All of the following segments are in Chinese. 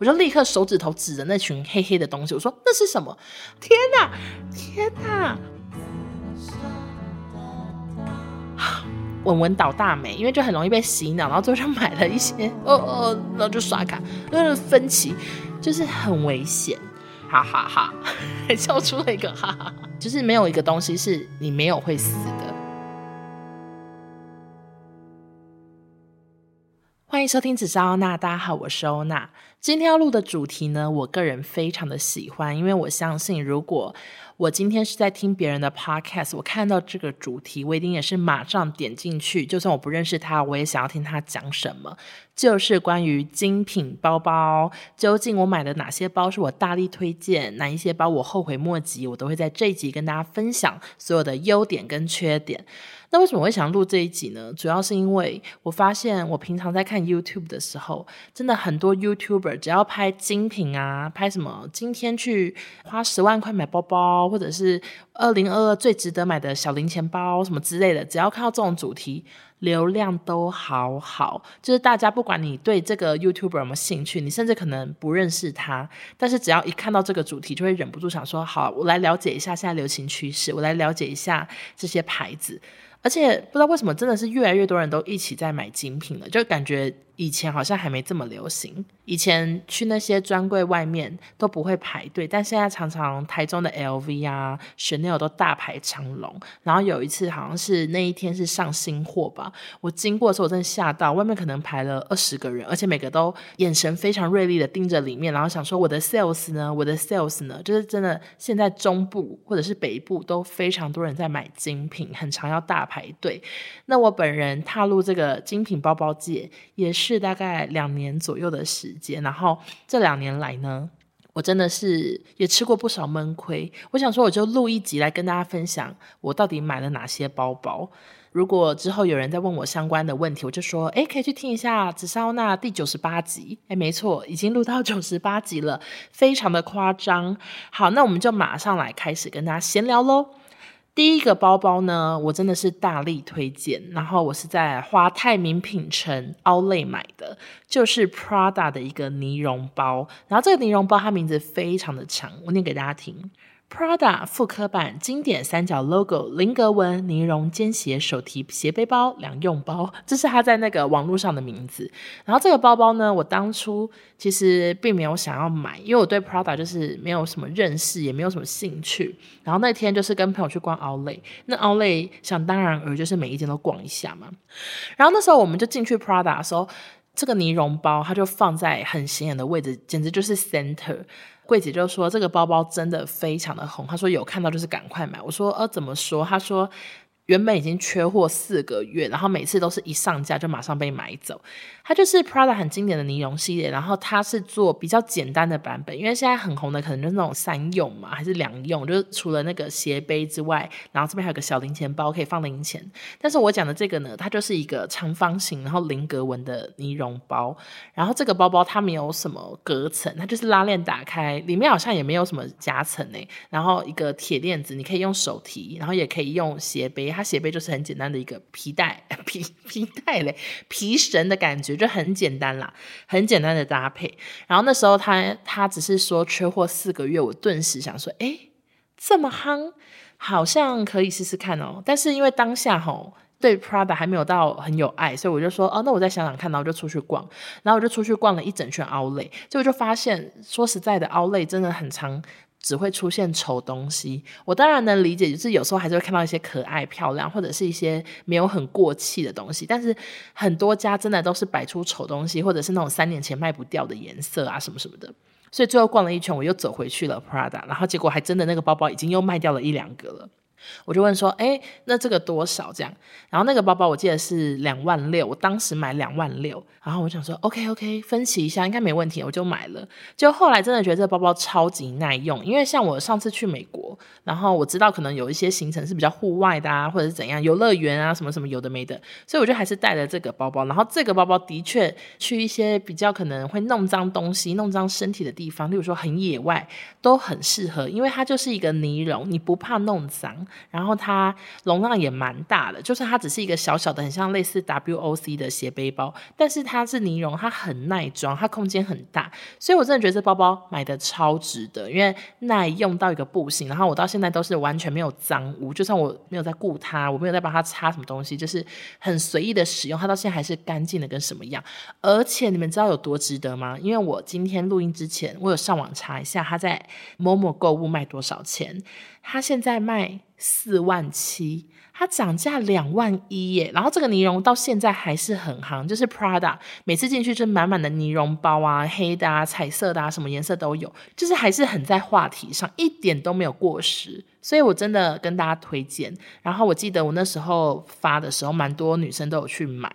我就立刻手指头指着那群黑黑的东西，我说那是什么？天哪，天哪！文文倒大霉，因为就很容易被洗脑，然后最后就买了一些，哦哦，然后就刷卡，就是分期，就是很危险，哈哈哈，还笑出了一个哈哈哈，就是没有一个东西是你没有会死的。欢迎收听《只是欧娜》，大家好，我是欧娜。今天要录的主题呢，我个人非常的喜欢，因为我相信如果我今天是在听别人的 podcast，我看到这个主题，我一定也是马上点进去。就算我不认识他，我也想要听他讲什么。就是关于精品包包，究竟我买的哪些包是我大力推荐，哪一些包我后悔莫及，我都会在这一集跟大家分享所有的优点跟缺点。那为什么会想录这一集呢？主要是因为我发现我平常在看 YouTube 的时候，真的很多 YouTuber 只要拍精品啊，拍什么今天去花十万块买包包，或者是二零二二最值得买的小零钱包什么之类的，只要看到这种主题，流量都好好。就是大家不管你对这个 YouTuber 有没有兴趣，你甚至可能不认识他，但是只要一看到这个主题，就会忍不住想说：好，我来了解一下现在流行趋势，我来了解一下这些牌子。而且不知道为什么，真的是越来越多人都一起在买精品了，就感觉。以前好像还没这么流行，以前去那些专柜外面都不会排队，但现在常常台中的 LV 啊、Chanel 都大排长龙。然后有一次好像是那一天是上新货吧，我经过的时候我真的吓到，外面可能排了二十个人，而且每个都眼神非常锐利的盯着里面，然后想说我的 sales 呢，我的 sales 呢，就是真的现在中部或者是北部都非常多人在买精品，很常要大排队。那我本人踏入这个精品包包界也是。是大概两年左右的时间，然后这两年来呢，我真的是也吃过不少闷亏。我想说，我就录一集来跟大家分享我到底买了哪些包包。如果之后有人再问我相关的问题，我就说，诶，可以去听一下《紫砂欧娜》第九十八集。诶，没错，已经录到九十八集了，非常的夸张。好，那我们就马上来开始跟大家闲聊喽。第一个包包呢，我真的是大力推荐。然后我是在华泰名品城 Outlet 买的，就是 Prada 的一个尼绒包。然后这个尼绒包它名字非常的长，我念给大家听。Prada 复刻版经典三角 logo 菱格纹尼绒肩斜手提斜背包两用包，这是他在那个网络上的名字。然后这个包包呢，我当初其实并没有想要买，因为我对 Prada 就是没有什么认识，也没有什么兴趣。然后那天就是跟朋友去逛 Outlet，那 Outlet 想当然而就是每一间都逛一下嘛。然后那时候我们就进去 Prada 的时候，这个尼绒包它就放在很显眼的位置，简直就是 center。柜姐就说：“这个包包真的非常的红。”她说：“有看到就是赶快买。”我说：“呃，怎么说？”她说。原本已经缺货四个月，然后每次都是一上架就马上被买走。它就是 Prada 很经典的尼龙系列，然后它是做比较简单的版本，因为现在很红的可能就是那种三用嘛，还是两用，就是除了那个斜背之外，然后这边还有个小零钱包可以放零钱。但是我讲的这个呢，它就是一个长方形，然后菱格纹的尼绒包，然后这个包包它没有什么隔层，它就是拉链打开，里面好像也没有什么夹层诶，然后一个铁链子，你可以用手提，然后也可以用斜背。它斜背就是很简单的一个皮带，皮皮带嘞，皮绳的感觉就很简单啦，很简单的搭配。然后那时候他他只是说缺货四个月，我顿时想说，哎，这么夯，好像可以试试看哦。但是因为当下吼对 Prada 还没有到很有爱，所以我就说，哦，那我再想想看，然后就出去逛，然后我就出去逛了一整圈 o u t l e 结果就发现，说实在的 o u t l e 真的很常。只会出现丑东西，我当然能理解，就是有时候还是会看到一些可爱漂亮，或者是一些没有很过气的东西。但是很多家真的都是摆出丑东西，或者是那种三年前卖不掉的颜色啊什么什么的。所以最后逛了一圈，我又走回去了 Prada，然后结果还真的那个包包已经又卖掉了一两个了。我就问说，哎，那这个多少这样？然后那个包包我记得是两万六，我当时买两万六，然后我想说，OK OK，分期一下应该没问题，我就买了。就后来真的觉得这个包包超级耐用，因为像我上次去美国，然后我知道可能有一些行程是比较户外的啊，或者是怎样，游乐园啊什么什么有的没的，所以我就还是带了这个包包。然后这个包包的确去一些比较可能会弄脏东西、弄脏身体的地方，例如说很野外，都很适合，因为它就是一个尼龙，你不怕弄脏。然后它容量也蛮大的，就是它只是一个小小的，很像类似 WOC 的斜背包，但是它是尼绒，它很耐装，它空间很大，所以我真的觉得这包包买的超值得，因为耐用到一个不行。然后我到现在都是完全没有脏污，就算我没有在顾它，我没有在帮它擦什么东西，就是很随意的使用，它到现在还是干净的跟什么样。而且你们知道有多值得吗？因为我今天录音之前，我有上网查一下，它在某某购物卖多少钱。它现在卖四万七，它涨价两万一耶。然后这个呢绒到现在还是很夯，就是 Prada 每次进去就满满的呢绒包啊，黑的啊，彩色的啊，什么颜色都有，就是还是很在话题上，一点都没有过时。所以我真的跟大家推荐。然后我记得我那时候发的时候，蛮多女生都有去买。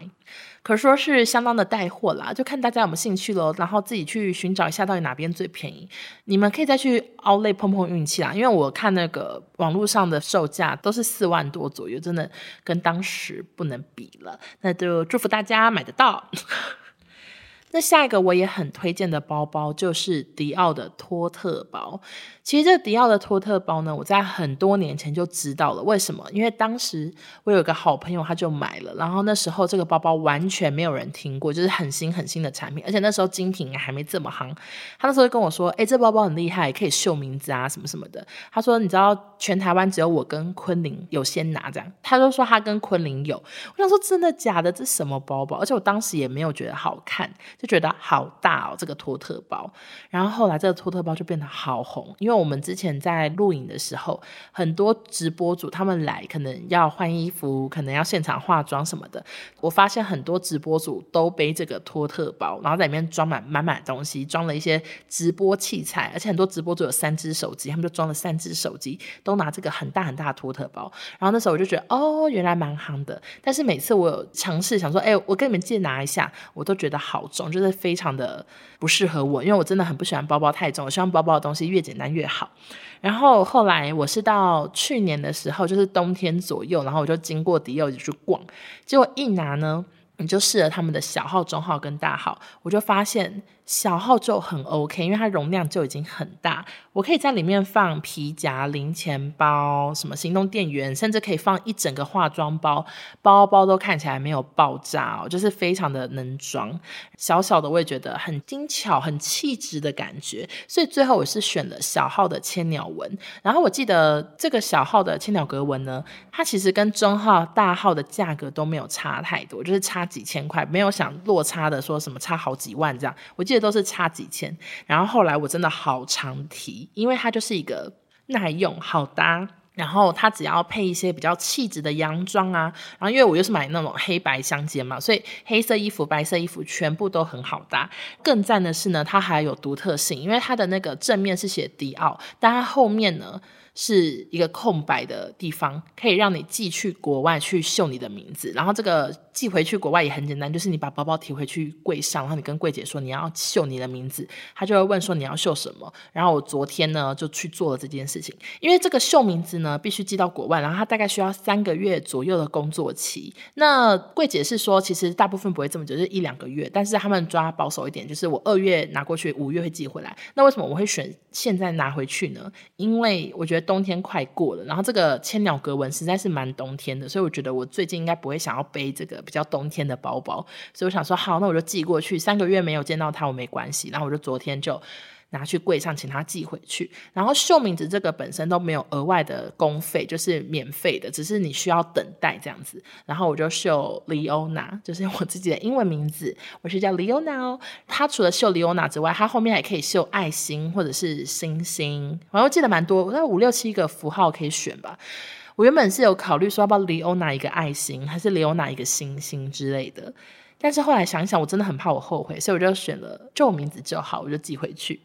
可说是相当的带货啦，就看大家有没有兴趣咯，然后自己去寻找一下到底哪边最便宜。你们可以再去 Outlet 碰碰运气啦，因为我看那个网络上的售价都是四万多左右，真的跟当时不能比了。那就祝福大家买得到。那下一个我也很推荐的包包就是迪奥的托特包。其实这迪奥的托特包呢，我在很多年前就知道了。为什么？因为当时我有一个好朋友他就买了，然后那时候这个包包完全没有人听过，就是很新很新的产品，而且那时候精品还没这么夯。他那时候跟我说：“哎，这包包很厉害，可以绣名字啊，什么什么的。”他说：“你知道全台湾只有我跟昆凌有先拿这样。”他就说他跟昆凌有。我想说真的假的？这什么包包？而且我当时也没有觉得好看。就觉得好大哦，这个托特包。然后后来这个托特包就变得好红，因为我们之前在录影的时候，很多直播主他们来可能要换衣服，可能要现场化妆什么的。我发现很多直播主都背这个托特包，然后在里面装满满满东西，装了一些直播器材，而且很多直播主有三只手机，他们就装了三只手机，都拿这个很大很大的托特包。然后那时候我就觉得哦，原来蛮夯的。但是每次我有尝试想说，哎，我跟你们借拿一下，我都觉得好重。就是非常的不适合我，因为我真的很不喜欢包包太重，我希望包包的东西越简单越好。然后后来我是到去年的时候，就是冬天左右，然后我就经过迪奥就去逛，结果一拿呢，你就试了他们的小号、中号跟大号，我就发现。小号就很 OK，因为它容量就已经很大，我可以在里面放皮夹、零钱包、什么行动电源，甚至可以放一整个化妆包，包包都看起来没有爆炸哦，就是非常的能装。小小的我也觉得很精巧、很气质的感觉，所以最后我是选了小号的千鸟纹。然后我记得这个小号的千鸟格纹呢，它其实跟中号、大号的价格都没有差太多，就是差几千块，没有想落差的说什么差好几万这样。我记。这都是差几千，然后后来我真的好常提，因为它就是一个耐用、好搭，然后它只要配一些比较气质的洋装啊，然后因为我又是买那种黑白相间嘛，所以黑色衣服、白色衣服全部都很好搭。更赞的是呢，它还有独特性，因为它的那个正面是写迪奥，但它后面呢。是一个空白的地方，可以让你寄去国外去绣你的名字。然后这个寄回去国外也很简单，就是你把包包提回去柜上，然后你跟柜姐说你要绣你的名字，她就会问说你要绣什么。然后我昨天呢就去做了这件事情，因为这个绣名字呢必须寄到国外，然后它大概需要三个月左右的工作期。那柜姐是说其实大部分不会这么久，就是一两个月，但是他们抓保守一点，就是我二月拿过去，五月会寄回来。那为什么我会选现在拿回去呢？因为我觉得。冬天快过了，然后这个千鸟格纹实在是蛮冬天的，所以我觉得我最近应该不会想要背这个比较冬天的包包，所以我想说好，那我就寄过去。三个月没有见到它，我没关系。然后我就昨天就。拿去柜上，请他寄回去。然后秀名字这个本身都没有额外的工费，就是免费的，只是你需要等待这样子。然后我就秀 Leona，就是我自己的英文名字，我是叫 Leona 哦。它除了秀 Leona 之外，它后面还可以绣爱心或者是星星，然后记得蛮多，我有五六七个符号可以选吧。我原本是有考虑说要不要里欧拿一个爱心，还是里欧拿一个星星之类的。但是后来想想，我真的很怕我后悔，所以我就选了就我名字就好，我就寄回去。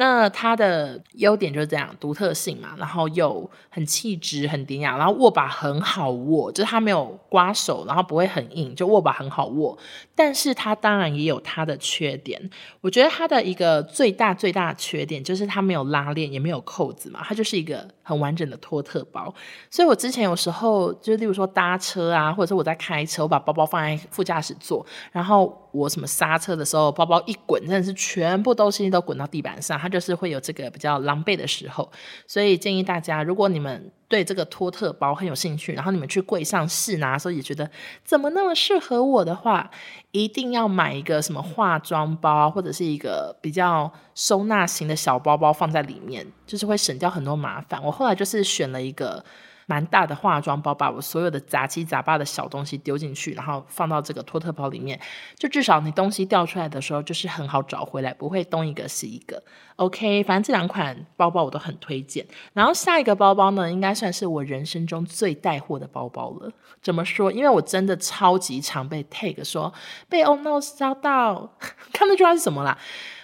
那它的优点就是这样，独特性嘛，然后又很气质、很典雅，然后握把很好握，就是它没有刮手，然后不会很硬，就握把很好握。但是它当然也有它的缺点，我觉得它的一个最大最大的缺点就是它没有拉链，也没有扣子嘛，它就是一个很完整的托特包。所以我之前有时候就是例如说搭车啊，或者是我在开车，我把包包放在副驾驶座，然后。我什么刹车的时候，包包一滚，真的是全部东西都滚到地板上，它就是会有这个比较狼狈的时候。所以建议大家，如果你们对这个托特包很有兴趣，然后你们去柜上试拿的时候也觉得怎么那么适合我的话，一定要买一个什么化妆包，或者是一个比较收纳型的小包包放在里面，就是会省掉很多麻烦。我后来就是选了一个。蛮大的化妆包，把我所有的杂七杂八的小东西丢进去，然后放到这个托特包里面，就至少你东西掉出来的时候，就是很好找回来，不会东一个西一个。OK，反正这两款包包我都很推荐。然后下一个包包呢，应该算是我人生中最带货的包包了。怎么说？因为我真的超级常被 tag 说被 Oh No 烧到，看得出来是什么啦？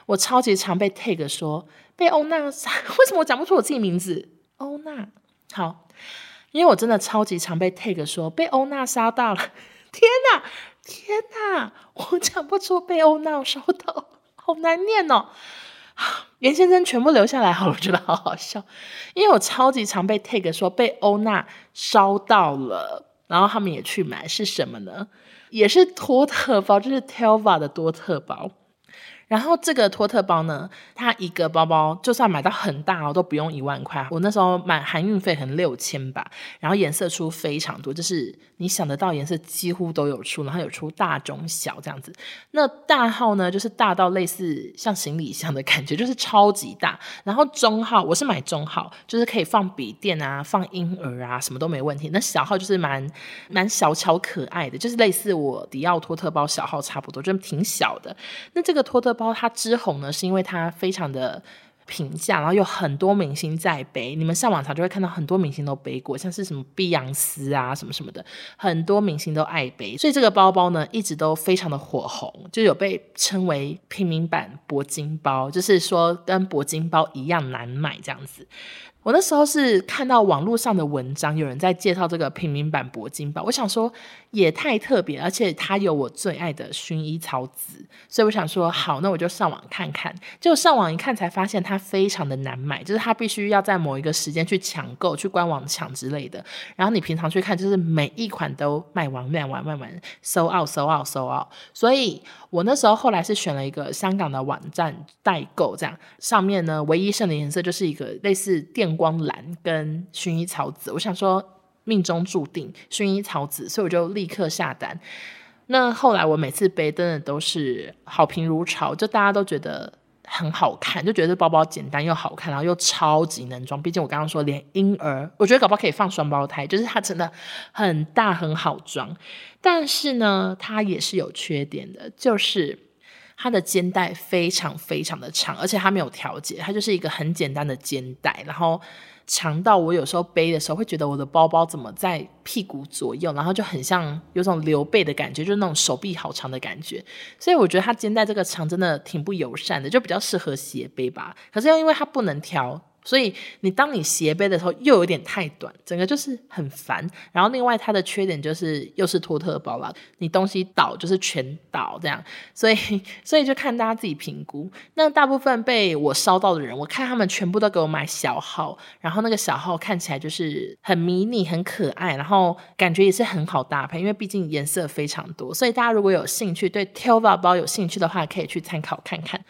我超级常被 tag 说被 Oh No 烧，为什么我讲不出我自己名字？Oh No，好。因为我真的超级常被 tag 说被欧娜烧到了，天哪，天哪，我讲不出被欧娜烧到，好难念哦。严先生全部留下来好了，我觉得好好笑。因为我超级常被 tag 说被欧娜烧到了，然后他们也去买，是什么呢？也是托特包，就是 Telva 的多特包。然后这个托特包呢，它一个包包就算买到很大哦，都不用一万块。我那时候买含运费很六千吧，然后颜色出非常多，就是你想得到颜色几乎都有出，然后有出大中小这样子。那大号呢，就是大到类似像行李箱的感觉，就是超级大。然后中号我是买中号，就是可以放笔电啊、放婴儿啊，什么都没问题。那小号就是蛮蛮小巧可爱的，就是类似我迪奥托特包小号差不多，就挺小的。那这个托特包它之红呢，是因为它非常的平价，然后有很多明星在背。你们上网查就会看到很多明星都背过，像是什么碧昂斯啊什么什么的，很多明星都爱背。所以这个包包呢，一直都非常的火红，就有被称为平民版铂金包，就是说跟铂金包一样难买这样子。我那时候是看到网络上的文章，有人在介绍这个平民版铂金包，我想说也太特别，而且它有我最爱的薰衣草紫，所以我想说好，那我就上网看看。就上网一看，才发现它非常的难买，就是它必须要在某一个时间去抢购，去官网抢之类的。然后你平常去看，就是每一款都卖完、卖完、卖完，sold out，sold out，sold out。所以我那时候后来是选了一个香港的网站代购，这样上面呢唯一剩的颜色就是一个类似电。光蓝跟薰衣草紫，我想说命中注定薰衣草紫，所以我就立刻下单。那后来我每次背真的都是好评如潮，就大家都觉得很好看，就觉得这包包简单又好看，然后又超级能装。毕竟我刚刚说连婴儿，我觉得搞不好可以放双胞胎，就是它真的很大很好装。但是呢，它也是有缺点的，就是。它的肩带非常非常的长，而且它没有调节，它就是一个很简单的肩带，然后长到我有时候背的时候会觉得我的包包怎么在屁股左右，然后就很像有种刘备的感觉，就是那种手臂好长的感觉，所以我觉得它肩带这个长真的挺不友善的，就比较适合斜背吧。可是又因为它不能调。所以你当你斜背的时候又有点太短，整个就是很烦。然后另外它的缺点就是又是托特包啦，你东西倒就是全倒这样。所以 所以就看大家自己评估。那大部分被我烧到的人，我看他们全部都给我买小号，然后那个小号看起来就是很迷你、很可爱，然后感觉也是很好搭配，因为毕竟颜色非常多。所以大家如果有兴趣对 Teva 包有兴趣的话，可以去参考看看。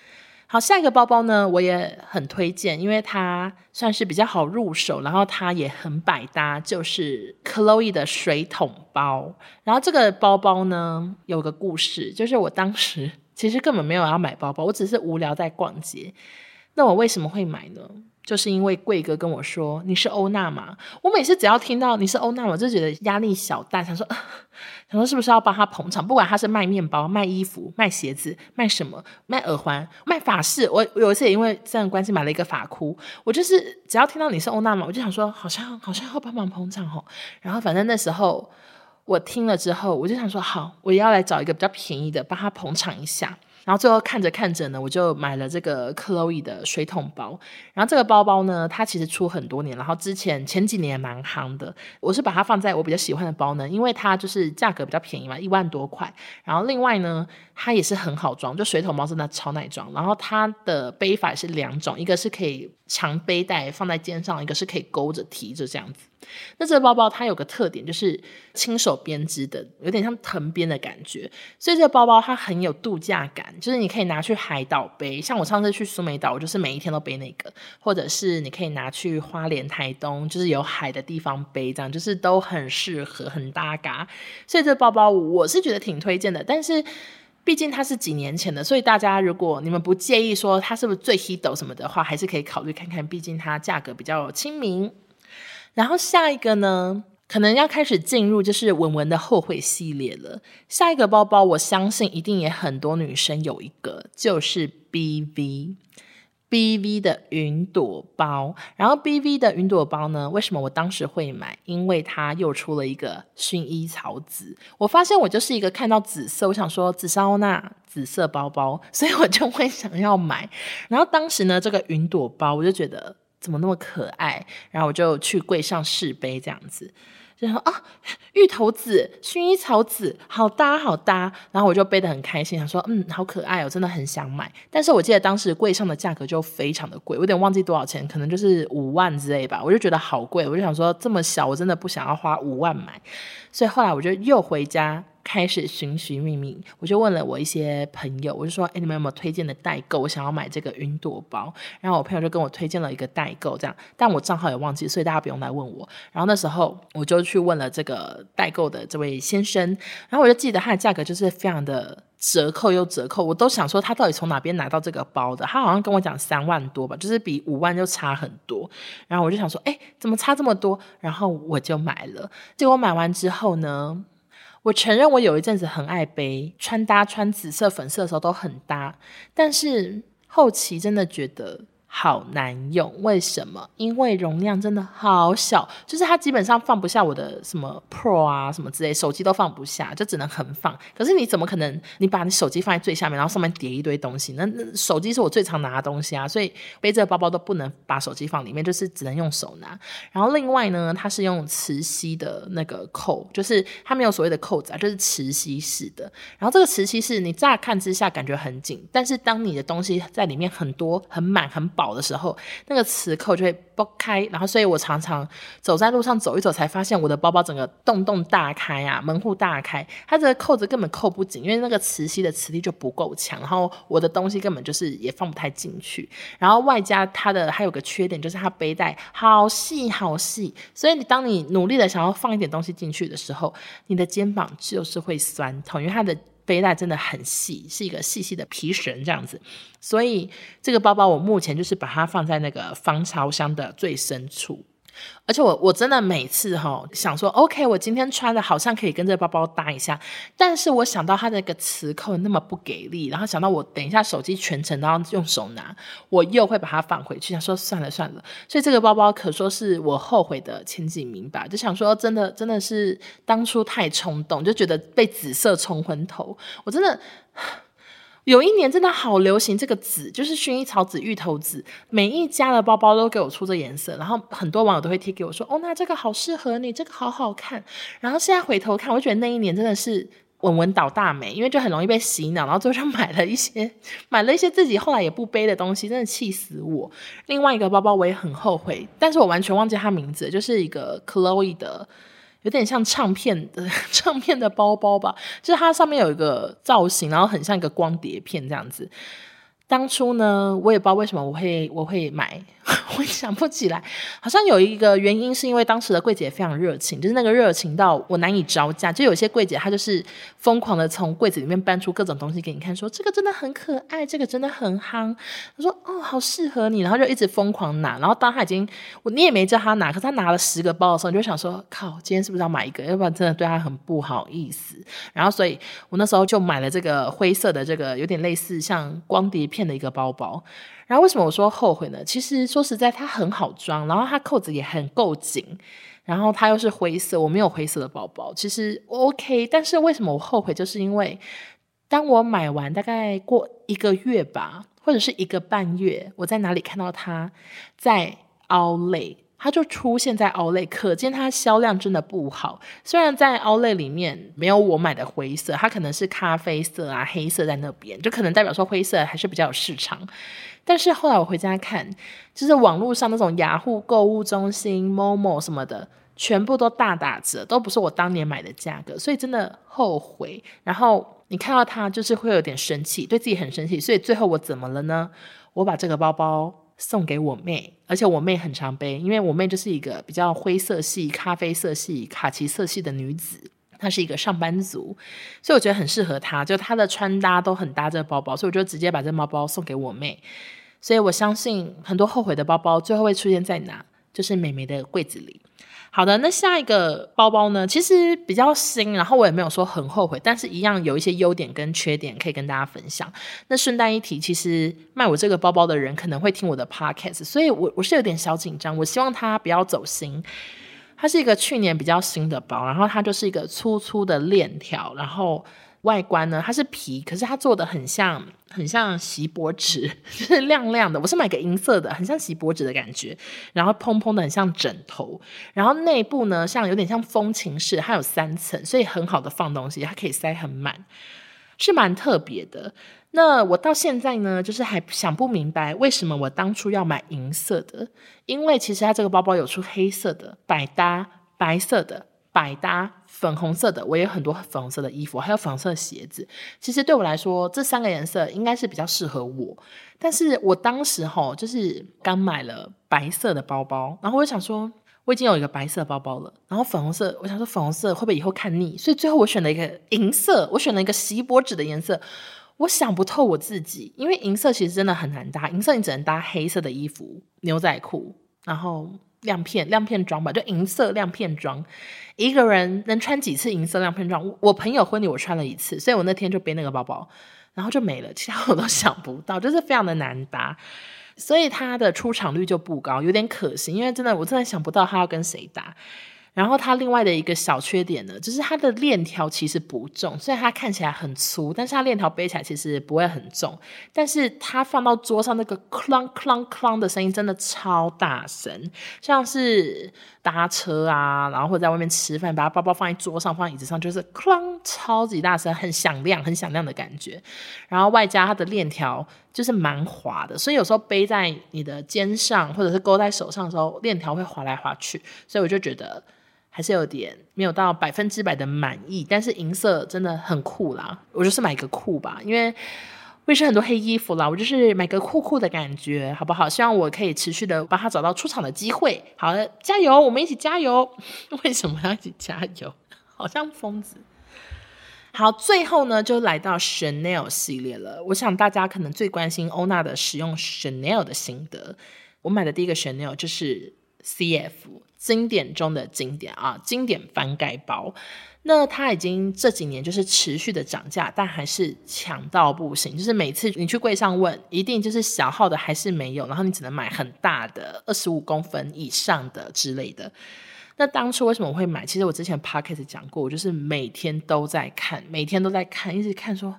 好，下一个包包呢，我也很推荐，因为它算是比较好入手，然后它也很百搭，就是 Chloe 的水桶包。然后这个包包呢，有个故事，就是我当时 其实根本没有要买包包，我只是无聊在逛街。那我为什么会买呢？就是因为贵哥跟我说，你是欧娜嘛？我每次只要听到你是欧娜，我就觉得压力小大，想说 想说是不是要帮他捧场？不管他是卖面包、卖衣服、卖鞋子、卖什么、卖耳环、卖发饰，我有一次也因为这样关系买了一个发箍。我就是只要听到你是欧娜嘛，我就想说好像好像要帮忙捧场哦。然后反正那时候我听了之后，我就想说好，我也要来找一个比较便宜的帮他捧场一下。然后最后看着看着呢，我就买了这个 Chloe 的水桶包。然后这个包包呢，它其实出很多年，然后之前前几年也蛮夯的。我是把它放在我比较喜欢的包呢，因为它就是价格比较便宜嘛，一万多块。然后另外呢，它也是很好装，就水桶包真的超耐装。然后它的背法是两种，一个是可以长背带放在肩上，一个是可以勾着提着这样子。那这个包包它有个特点，就是亲手编织的，有点像藤编的感觉，所以这个包包它很有度假感，就是你可以拿去海岛背，像我上次去苏梅岛，我就是每一天都背那个，或者是你可以拿去花莲、台东，就是有海的地方背，这样就是都很适合，很搭嘎。所以这个包包我是觉得挺推荐的，但是毕竟它是几年前的，所以大家如果你们不介意说它是不是最 hit 什么的话，还是可以考虑看看，毕竟它价格比较亲民。然后下一个呢，可能要开始进入就是文文的后悔系列了。下一个包包，我相信一定也很多女生有一个，就是 BV BV 的云朵包。然后 BV 的云朵包呢，为什么我当时会买？因为它又出了一个薰衣草紫。我发现我就是一个看到紫色，我想说紫莎欧娜紫色包包，所以我就会想要买。然后当时呢，这个云朵包我就觉得。怎么那么可爱？然后我就去柜上试背，这样子，然后啊，芋头紫、薰衣草紫，好搭好搭。然后我就背得很开心，想说，嗯，好可爱哦，真的很想买。但是我记得当时柜上的价格就非常的贵，我有点忘记多少钱，可能就是五万之类吧。我就觉得好贵，我就想说，这么小，我真的不想要花五万买。所以后来我就又回家。开始寻寻觅觅，我就问了我一些朋友，我就说：“哎，你们有没有推荐的代购？我想要买这个云朵包。”然后我朋友就跟我推荐了一个代购，这样，但我账号也忘记，所以大家不用来问我。然后那时候我就去问了这个代购的这位先生，然后我就记得他的价格就是非常的折扣又折扣，我都想说他到底从哪边拿到这个包的？他好像跟我讲三万多吧，就是比五万就差很多。然后我就想说：“哎，怎么差这么多？”然后我就买了。结果买完之后呢？我承认，我有一阵子很爱背，穿搭穿紫色、粉色的时候都很搭，但是后期真的觉得。好难用，为什么？因为容量真的好小，就是它基本上放不下我的什么 Pro 啊什么之类，手机都放不下，就只能横放。可是你怎么可能？你把你手机放在最下面，然后上面叠一堆东西？那那手机是我最常拿的东西啊，所以背这个包包都不能把手机放里面，就是只能用手拿。然后另外呢，它是用磁吸的那个扣，就是它没有所谓的扣子啊，就是磁吸式的。然后这个磁吸式，你乍看之下感觉很紧，但是当你的东西在里面很多、很满、很饱。的时候，那个磁扣就会剥开，然后所以我常常走在路上走一走，才发现我的包包整个洞洞大开啊，门户大开，它这个扣子根本扣不紧，因为那个磁吸的磁力就不够强，然后我的东西根本就是也放不太进去，然后外加它的还有个缺点就是它背带好细好细，所以你当你努力的想要放一点东西进去的时候，你的肩膀就是会酸痛，因为它的。背带真的很细，是一个细细的皮绳这样子，所以这个包包我目前就是把它放在那个防潮箱的最深处。而且我我真的每次哈想说，OK，我今天穿的好像可以跟这个包包搭一下，但是我想到它那个磁扣那么不给力，然后想到我等一下手机全程都要用手拿，我又会把它放回去，想说算了算了。所以这个包包可说是我后悔的前几名吧，就想说真的真的是当初太冲动，就觉得被紫色冲昏头，我真的。有一年真的好流行这个紫，就是薰衣草紫、芋头紫，每一家的包包都给我出这颜色，然后很多网友都会贴给我说：“哦，那这个好适合你，这个好好看。”然后现在回头看，我觉得那一年真的是文文倒大霉，因为就很容易被洗脑，然后最后就买了一些 买了一些自己后来也不背的东西，真的气死我。另外一个包包我也很后悔，但是我完全忘记它名字，就是一个 Chloe 的。有点像唱片的 唱片的包包吧，就是它上面有一个造型，然后很像一个光碟片这样子。当初呢，我也不知道为什么我会我会买，我想不起来。好像有一个原因是因为当时的柜姐非常热情，就是那个热情到我难以招架。就有些柜姐她就是疯狂的从柜子里面搬出各种东西给你看，说这个真的很可爱，这个真的很夯。她说哦，好适合你，然后就一直疯狂拿。然后当她已经我你也没叫她拿，可是她拿了十个包的时候，你就想说靠，今天是不是要买一个？要不然真的对她很不好意思。然后所以我那时候就买了这个灰色的这个有点类似像光碟片的一个包包，然后为什么我说后悔呢？其实说实在，它很好装，然后它扣子也很够紧，然后它又是灰色，我没有灰色的包包，其实 OK。但是为什么我后悔？就是因为当我买完大概过一个月吧，或者是一个半月，我在哪里看到它在凹累。它就出现在 Outlet，可见它销量真的不好。虽然在 Outlet 里面没有我买的灰色，它可能是咖啡色啊、黑色在那边，就可能代表说灰色还是比较有市场。但是后来我回家看，就是网络上那种雅虎购物中心、Momo 什么的，全部都大打折，都不是我当年买的价格，所以真的后悔。然后你看到它，就是会有点生气，对自己很生气。所以最后我怎么了呢？我把这个包包送给我妹，而且我妹很常背，因为我妹就是一个比较灰色系、咖啡色系、卡其色系的女子。她是一个上班族，所以我觉得很适合她，就她的穿搭都很搭这个包包，所以我就直接把这个包包送给我妹。所以我相信很多后悔的包包最后会出现在哪？就是美眉的柜子里。好的，那下一个包包呢？其实比较新，然后我也没有说很后悔，但是一样有一些优点跟缺点可以跟大家分享。那顺带一提，其实卖我这个包包的人可能会听我的 podcast，所以我我是有点小紧张。我希望他不要走心。它是一个去年比较新的包，然后它就是一个粗粗的链条，然后。外观呢，它是皮，可是它做的很像，很像锡箔纸，就是亮亮的。我是买个银色的，很像锡箔纸的感觉，然后蓬蓬的，很像枕头。然后内部呢，像有点像风琴式，它有三层，所以很好的放东西，它可以塞很满，是蛮特别的。那我到现在呢，就是还想不明白为什么我当初要买银色的，因为其实它这个包包有出黑色的、百搭、白色的。百搭粉红色的，我也有很多粉红色的衣服，还有粉红色的鞋子。其实对我来说，这三个颜色应该是比较适合我。但是我当时吼，就是刚买了白色的包包，然后我就想说，我已经有一个白色包包了，然后粉红色，我想说粉红色会不会以后看腻？所以最后我选了一个银色，我选了一个锡箔纸的颜色。我想不透我自己，因为银色其实真的很难搭，银色你只能搭黑色的衣服、牛仔裤，然后。亮片亮片装吧，就银色亮片装，一个人能穿几次银色亮片装？我朋友婚礼我穿了一次，所以我那天就背那个包包，然后就没了，其他我都想不到，就是非常的难搭，所以他的出场率就不高，有点可惜，因为真的我真的想不到他要跟谁搭。然后它另外的一个小缺点呢，就是它的链条其实不重，虽然它看起来很粗，但是它链条背起来其实不会很重。但是它放到桌上那个哐哐哐的声音真的超大声，像是搭车啊，然后或者在外面吃饭，把它包包放在桌上，放椅子上，就是哐超级大声，很响亮，很响亮的感觉。然后外加它的链条就是蛮滑的，所以有时候背在你的肩上或者是勾在手上的时候，链条会滑来滑去，所以我就觉得。还是有点没有到百分之百的满意，但是银色真的很酷啦，我就是买个酷吧，因为我也是很多黑衣服啦，我就是买个酷酷的感觉，好不好？希望我可以持续的帮他找到出场的机会。好的，加油，我们一起加油！为什么要一起加油？好像疯子。好，最后呢，就来到 Chanel 系列了。我想大家可能最关心欧娜的使用 Chanel 的心得。我买的第一个 Chanel 就是 CF。经典中的经典啊，经典翻盖包。那它已经这几年就是持续的涨价，但还是抢到不行。就是每次你去柜上问，一定就是小号的还是没有，然后你只能买很大的，二十五公分以上的之类的。那当初为什么我会买？其实我之前 podcast 讲过，我就是每天都在看，每天都在看，一直看说。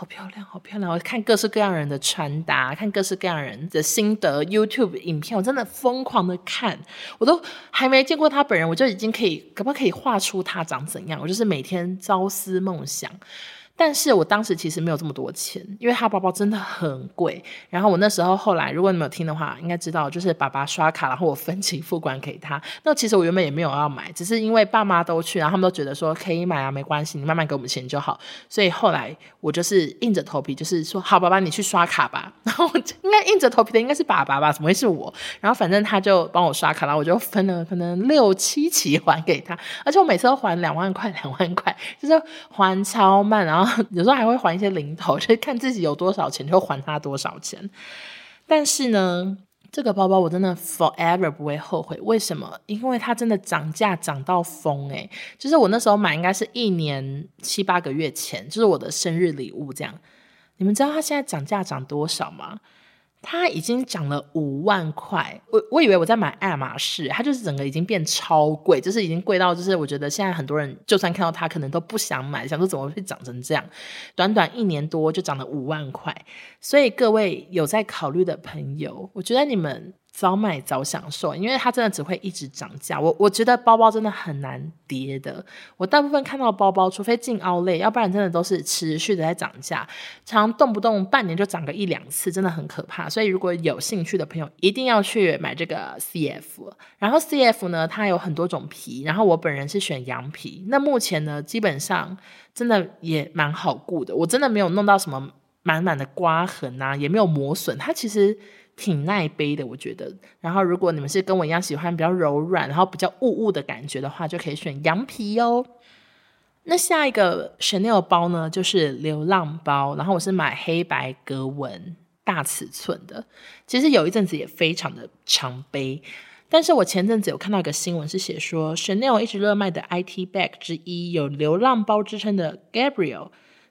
好漂亮，好漂亮！我看各式各样人的穿搭，看各式各样人的心得 YouTube 影片，我真的疯狂的看，我都还没见过他本人，我就已经可以，可不可以画出他长怎样？我就是每天朝思暮想。但是我当时其实没有这么多钱，因为他包包真的很贵。然后我那时候后来，如果你没有听的话，应该知道，就是爸爸刷卡，然后我分期付款给他。那其实我原本也没有要买，只是因为爸妈都去，然后他们都觉得说可以买啊，没关系，你慢慢给我们钱就好。所以后来我就是硬着头皮，就是说好，爸爸你去刷卡吧。然后我就应该硬着头皮的应该是爸爸吧？怎么会是我？然后反正他就帮我刷卡，然后我就分了可能六七期还给他，而且我每次都还两万块，两万块，就是还超慢，然后。有时候还会还一些零头，就是看自己有多少钱就还他多少钱。但是呢，这个包包我真的 forever 不会后悔。为什么？因为它真的涨价涨到疯诶、就是我那时候买应该是一年七八个月前，就是我的生日礼物这样。你们知道它现在涨价涨多少吗？它已经涨了五万块，我我以为我在买爱马仕，它就是整个已经变超贵，就是已经贵到就是我觉得现在很多人就算看到它，可能都不想买，想说怎么会涨成这样？短短一年多就涨了五万块，所以各位有在考虑的朋友，我觉得你们早买早享受，因为它真的只会一直涨价。我我觉得包包真的很难跌的。我大部分看到包包，除非进凹类要不然真的都是持续的在涨价，常动不动半年就涨个一两次，真的很可怕。所以如果有兴趣的朋友，一定要去买这个 CF。然后 CF 呢，它有很多种皮，然后我本人是选羊皮。那目前呢，基本上真的也蛮好顾的，我真的没有弄到什么满满的刮痕啊，也没有磨损。它其实。挺耐背的，我觉得。然后，如果你们是跟我一样喜欢比较柔软，然后比较雾雾的感觉的话，就可以选羊皮哟。那下一个 Chanel 包呢，就是流浪包。然后我是买黑白格纹大尺寸的。其实有一阵子也非常的常背，但是我前阵子有看到一个新闻，是写说 Chanel 一直热卖的 IT bag 之一，有流浪包之称的 Gabriel。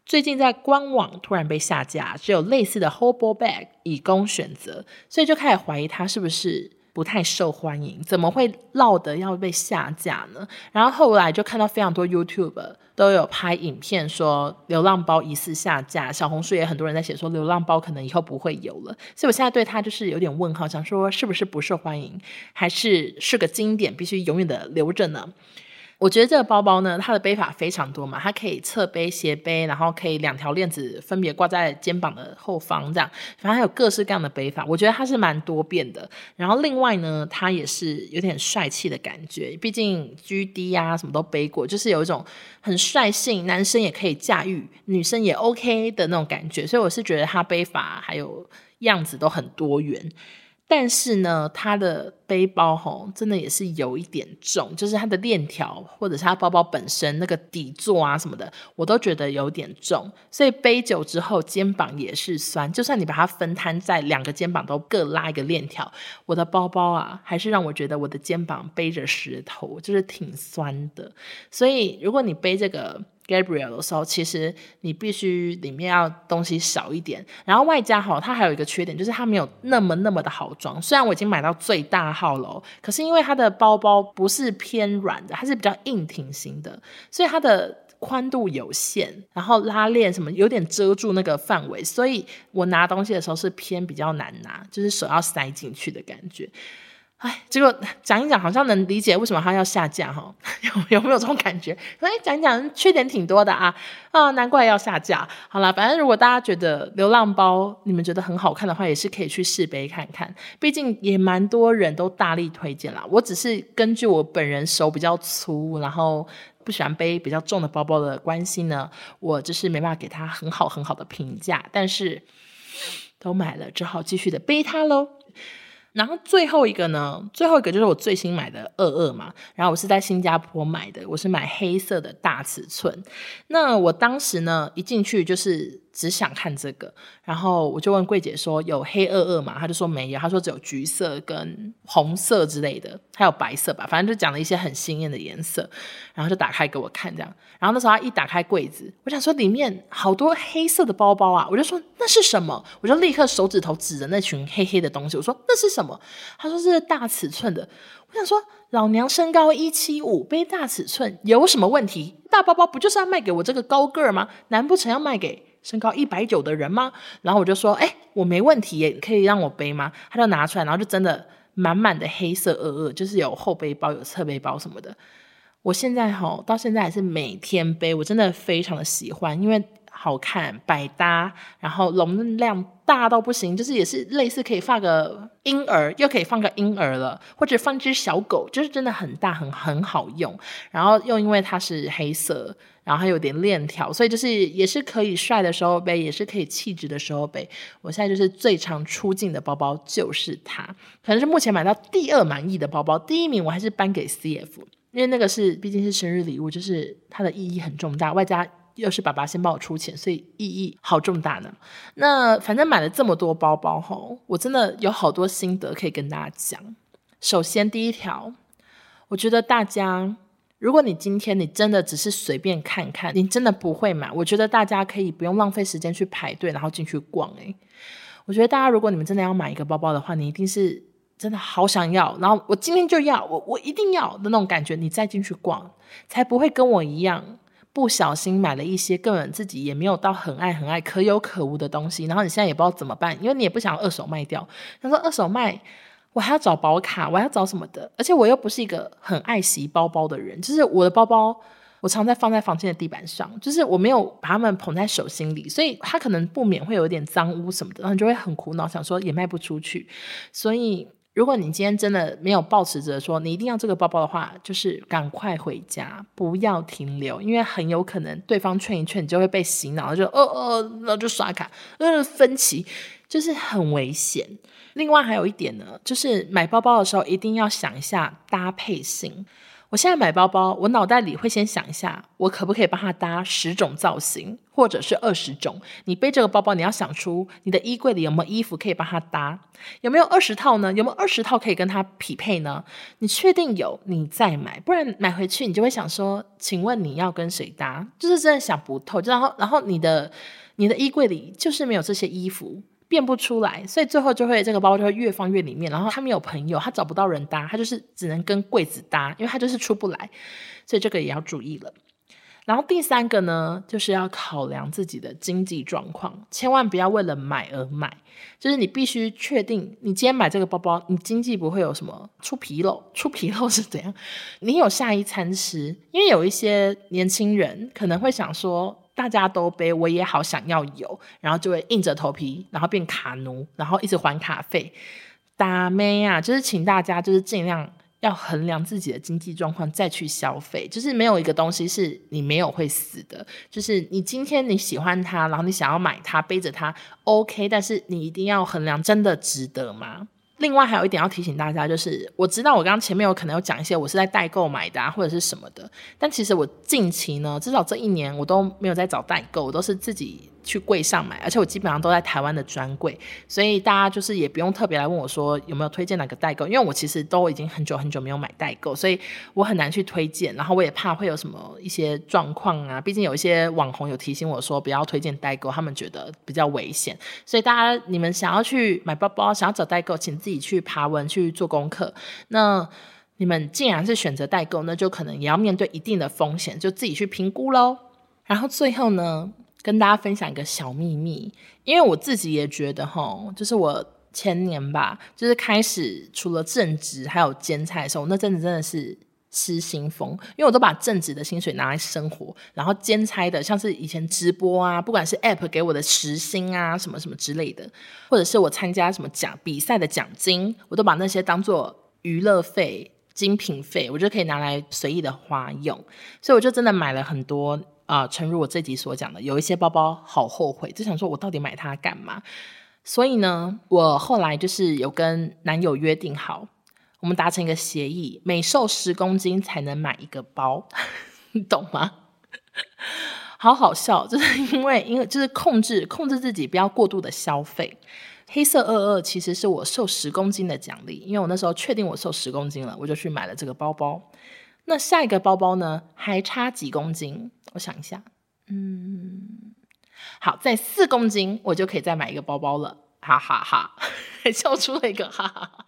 最近在官网突然被下架，只有类似的 hobo bag 以供选择，所以就开始怀疑它是不是不太受欢迎，怎么会落得要被下架呢？然后后来就看到非常多 YouTube 都有拍影片说流浪包疑似下架，小红书也很多人在写说流浪包可能以后不会有了，所以我现在对它就是有点问号，想说是不是不受欢迎，还是是个经典，必须永远的留着呢？我觉得这个包包呢，它的背法非常多嘛，它可以侧背、斜背，然后可以两条链子分别挂在肩膀的后方，这样，反正还有各式各样的背法。我觉得它是蛮多变的。然后另外呢，它也是有点帅气的感觉，毕竟 GD 啊什么都背过，就是有一种很率性，男生也可以驾驭，女生也 OK 的那种感觉。所以我是觉得它背法还有样子都很多元。但是呢，它的背包吼，真的也是有一点重，就是它的链条或者是它包包本身那个底座啊什么的，我都觉得有点重，所以背久之后肩膀也是酸。就算你把它分摊在两个肩膀都各拉一个链条，我的包包啊，还是让我觉得我的肩膀背着石头，就是挺酸的。所以如果你背这个。Gabriel 的时候，其实你必须里面要东西少一点，然后外加哈，它还有一个缺点，就是它没有那么那么的好装。虽然我已经买到最大号了，可是因为它的包包不是偏软的，它是比较硬挺型的，所以它的宽度有限，然后拉链什么有点遮住那个范围，所以我拿东西的时候是偏比较难拿，就是手要塞进去的感觉。哎，结果讲一讲，好像能理解为什么它要下架哈？有有没有这种感觉？哎，讲一讲，缺点挺多的啊啊，难怪要下架。好了，反正如果大家觉得流浪包你们觉得很好看的话，也是可以去试背看看。毕竟也蛮多人都大力推荐啦。我只是根据我本人手比较粗，然后不喜欢背比较重的包包的关系呢，我就是没办法给它很好很好的评价。但是都买了，只好继续的背它喽。然后最后一个呢，最后一个就是我最新买的二二嘛，然后我是在新加坡买的，我是买黑色的大尺寸。那我当时呢，一进去就是。只想看这个，然后我就问柜姐说：“有黑二二吗？”她就说没有，她说只有橘色跟红色之类的，还有白色吧，反正就讲了一些很鲜艳的颜色，然后就打开给我看这样。然后那时候她一打开柜子，我想说里面好多黑色的包包啊，我就说那是什么？我就立刻手指头指着那群黑黑的东西，我说那是什么？她说是大尺寸的。我想说老娘身高一七五，背大尺寸有什么问题？大包包不就是要卖给我这个高个儿吗？难不成要卖给？身高一百九的人吗？然后我就说，哎，我没问题耶，可以让我背吗？他就拿出来，然后就真的满满的黑色二二，就是有后背包、有侧背包什么的。我现在哈，到现在还是每天背，我真的非常的喜欢，因为好看、百搭，然后容量大到不行，就是也是类似可以放个婴儿，又可以放个婴儿了，或者放只小狗，就是真的很大、很很好用。然后又因为它是黑色。然后还有点链条，所以就是也是可以帅的时候背，也是可以气质的时候背。我现在就是最常出镜的包包就是它，可能是目前买到第二满意的包包，第一名我还是颁给 CF，因为那个是毕竟是生日礼物，就是它的意义很重大，外加又是爸爸先帮我出钱，所以意义好重大呢。那反正买了这么多包包吼，我真的有好多心得可以跟大家讲。首先第一条，我觉得大家。如果你今天你真的只是随便看看，你真的不会买，我觉得大家可以不用浪费时间去排队，然后进去逛。诶，我觉得大家如果你们真的要买一个包包的话，你一定是真的好想要，然后我今天就要，我我一定要的那种感觉，你再进去逛，才不会跟我一样不小心买了一些根本自己也没有到很爱很爱、可有可无的东西，然后你现在也不知道怎么办，因为你也不想二手卖掉。他说二手卖。我还要找保卡，我还要找什么的，而且我又不是一个很爱洗包包的人，就是我的包包。我常在放在房间的地板上，就是我没有把它们捧在手心里，所以它可能不免会有一点脏污什么的，然后就会很苦恼，想说也卖不出去。所以如果你今天真的没有抱持着说你一定要这个包包的话，就是赶快回家，不要停留，因为很有可能对方劝一劝，你就会被洗脑，就哦哦，然后就刷卡，呃，分歧，就是很危险。另外还有一点呢，就是买包包的时候一定要想一下搭配性。我现在买包包，我脑袋里会先想一下，我可不可以帮它搭十种造型，或者是二十种。你背这个包包，你要想出你的衣柜里有没有衣服可以帮它搭，有没有二十套呢？有没有二十套可以跟它匹配呢？你确定有，你再买，不然买回去你就会想说，请问你要跟谁搭？就是真的想不透，然后然后你的你的衣柜里就是没有这些衣服。变不出来，所以最后就会这个包包就会越放越里面。然后他没有朋友，他找不到人搭，他就是只能跟柜子搭，因为他就是出不来，所以这个也要注意了。然后第三个呢，就是要考量自己的经济状况，千万不要为了买而买。就是你必须确定，你今天买这个包包，你经济不会有什么出纰漏。出纰漏是怎样？你有下一餐吃，因为有一些年轻人可能会想说。大家都背，我也好想要有，然后就会硬着头皮，然后变卡奴，然后一直还卡费。大妹啊，就是请大家就是尽量要衡量自己的经济状况再去消费，就是没有一个东西是你没有会死的，就是你今天你喜欢它，然后你想要买它，背着它，OK，但是你一定要衡量真的值得吗？另外还有一点要提醒大家，就是我知道我刚刚前面有可能有讲一些我是在代购买的啊，或者是什么的，但其实我近期呢，至少这一年我都没有在找代购，我都是自己。去柜上买，而且我基本上都在台湾的专柜，所以大家就是也不用特别来问我说有没有推荐哪个代购，因为我其实都已经很久很久没有买代购，所以我很难去推荐。然后我也怕会有什么一些状况啊，毕竟有一些网红有提醒我说不要推荐代购，他们觉得比较危险。所以大家你们想要去买包包，想要找代购，请自己去爬文去做功课。那你们既然是选择代购，那就可能也要面对一定的风险，就自己去评估喽。然后最后呢，跟大家分享一个小秘密，因为我自己也觉得齁，就是我前年吧，就是开始除了正职还有兼差的时候，那阵子真的是失心疯，因为我都把正职的薪水拿来生活，然后兼差的像是以前直播啊，不管是 App 给我的时薪啊，什么什么之类的，或者是我参加什么奖比赛的奖金，我都把那些当做娱乐费、精品费，我就可以拿来随意的花用，所以我就真的买了很多。啊，诚如我这集所讲的，有一些包包好后悔，就想说我到底买它干嘛？所以呢，我后来就是有跟男友约定好，我们达成一个协议，每瘦十公斤才能买一个包，你 懂吗？好好笑，就是因为因为就是控制控制自己不要过度的消费。黑色二二其实是我瘦十公斤的奖励，因为我那时候确定我瘦十公斤了，我就去买了这个包包。那下一个包包呢？还差几公斤？我想一下，嗯，好，在四公斤，我就可以再买一个包包了，哈哈哈，哈，还笑出了一个哈哈哈。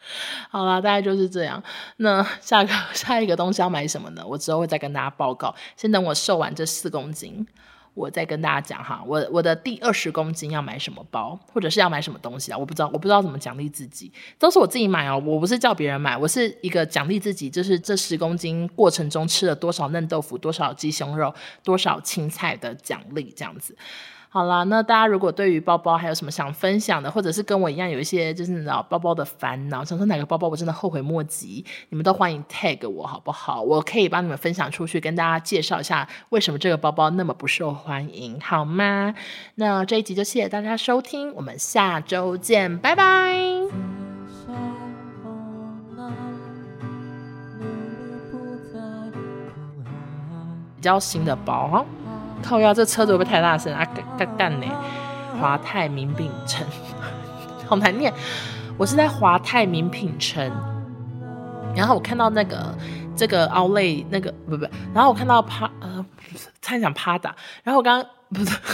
好啦，大概就是这样。那下个下一个东西要买什么呢？我之后会再跟大家报告。先等我瘦完这四公斤。我再跟大家讲哈，我我的第二十公斤要买什么包，或者是要买什么东西啊？我不知道，我不知道怎么奖励自己，都是我自己买哦，我不是叫别人买，我是一个奖励自己，就是这十公斤过程中吃了多少嫩豆腐，多少鸡胸肉，多少青菜的奖励这样子。好啦，那大家如果对于包包还有什么想分享的，或者是跟我一样有一些就是你知道包包的烦恼，想说哪个包包我真的后悔莫及，你们都欢迎 tag 我好不好？我可以帮你们分享出去，跟大家介绍一下为什么这个包包那么不受欢迎，好吗？那这一集就谢谢大家收听，我们下周见，拜拜。比较新的包哈。靠腰，这车子会不会太大声啊？干干干呢？华泰名品城，好难念。我是在华泰名品城，然后我看到那个这个奥莱那个不不，然后我看到趴呃，差点讲趴打，然后我刚刚不是。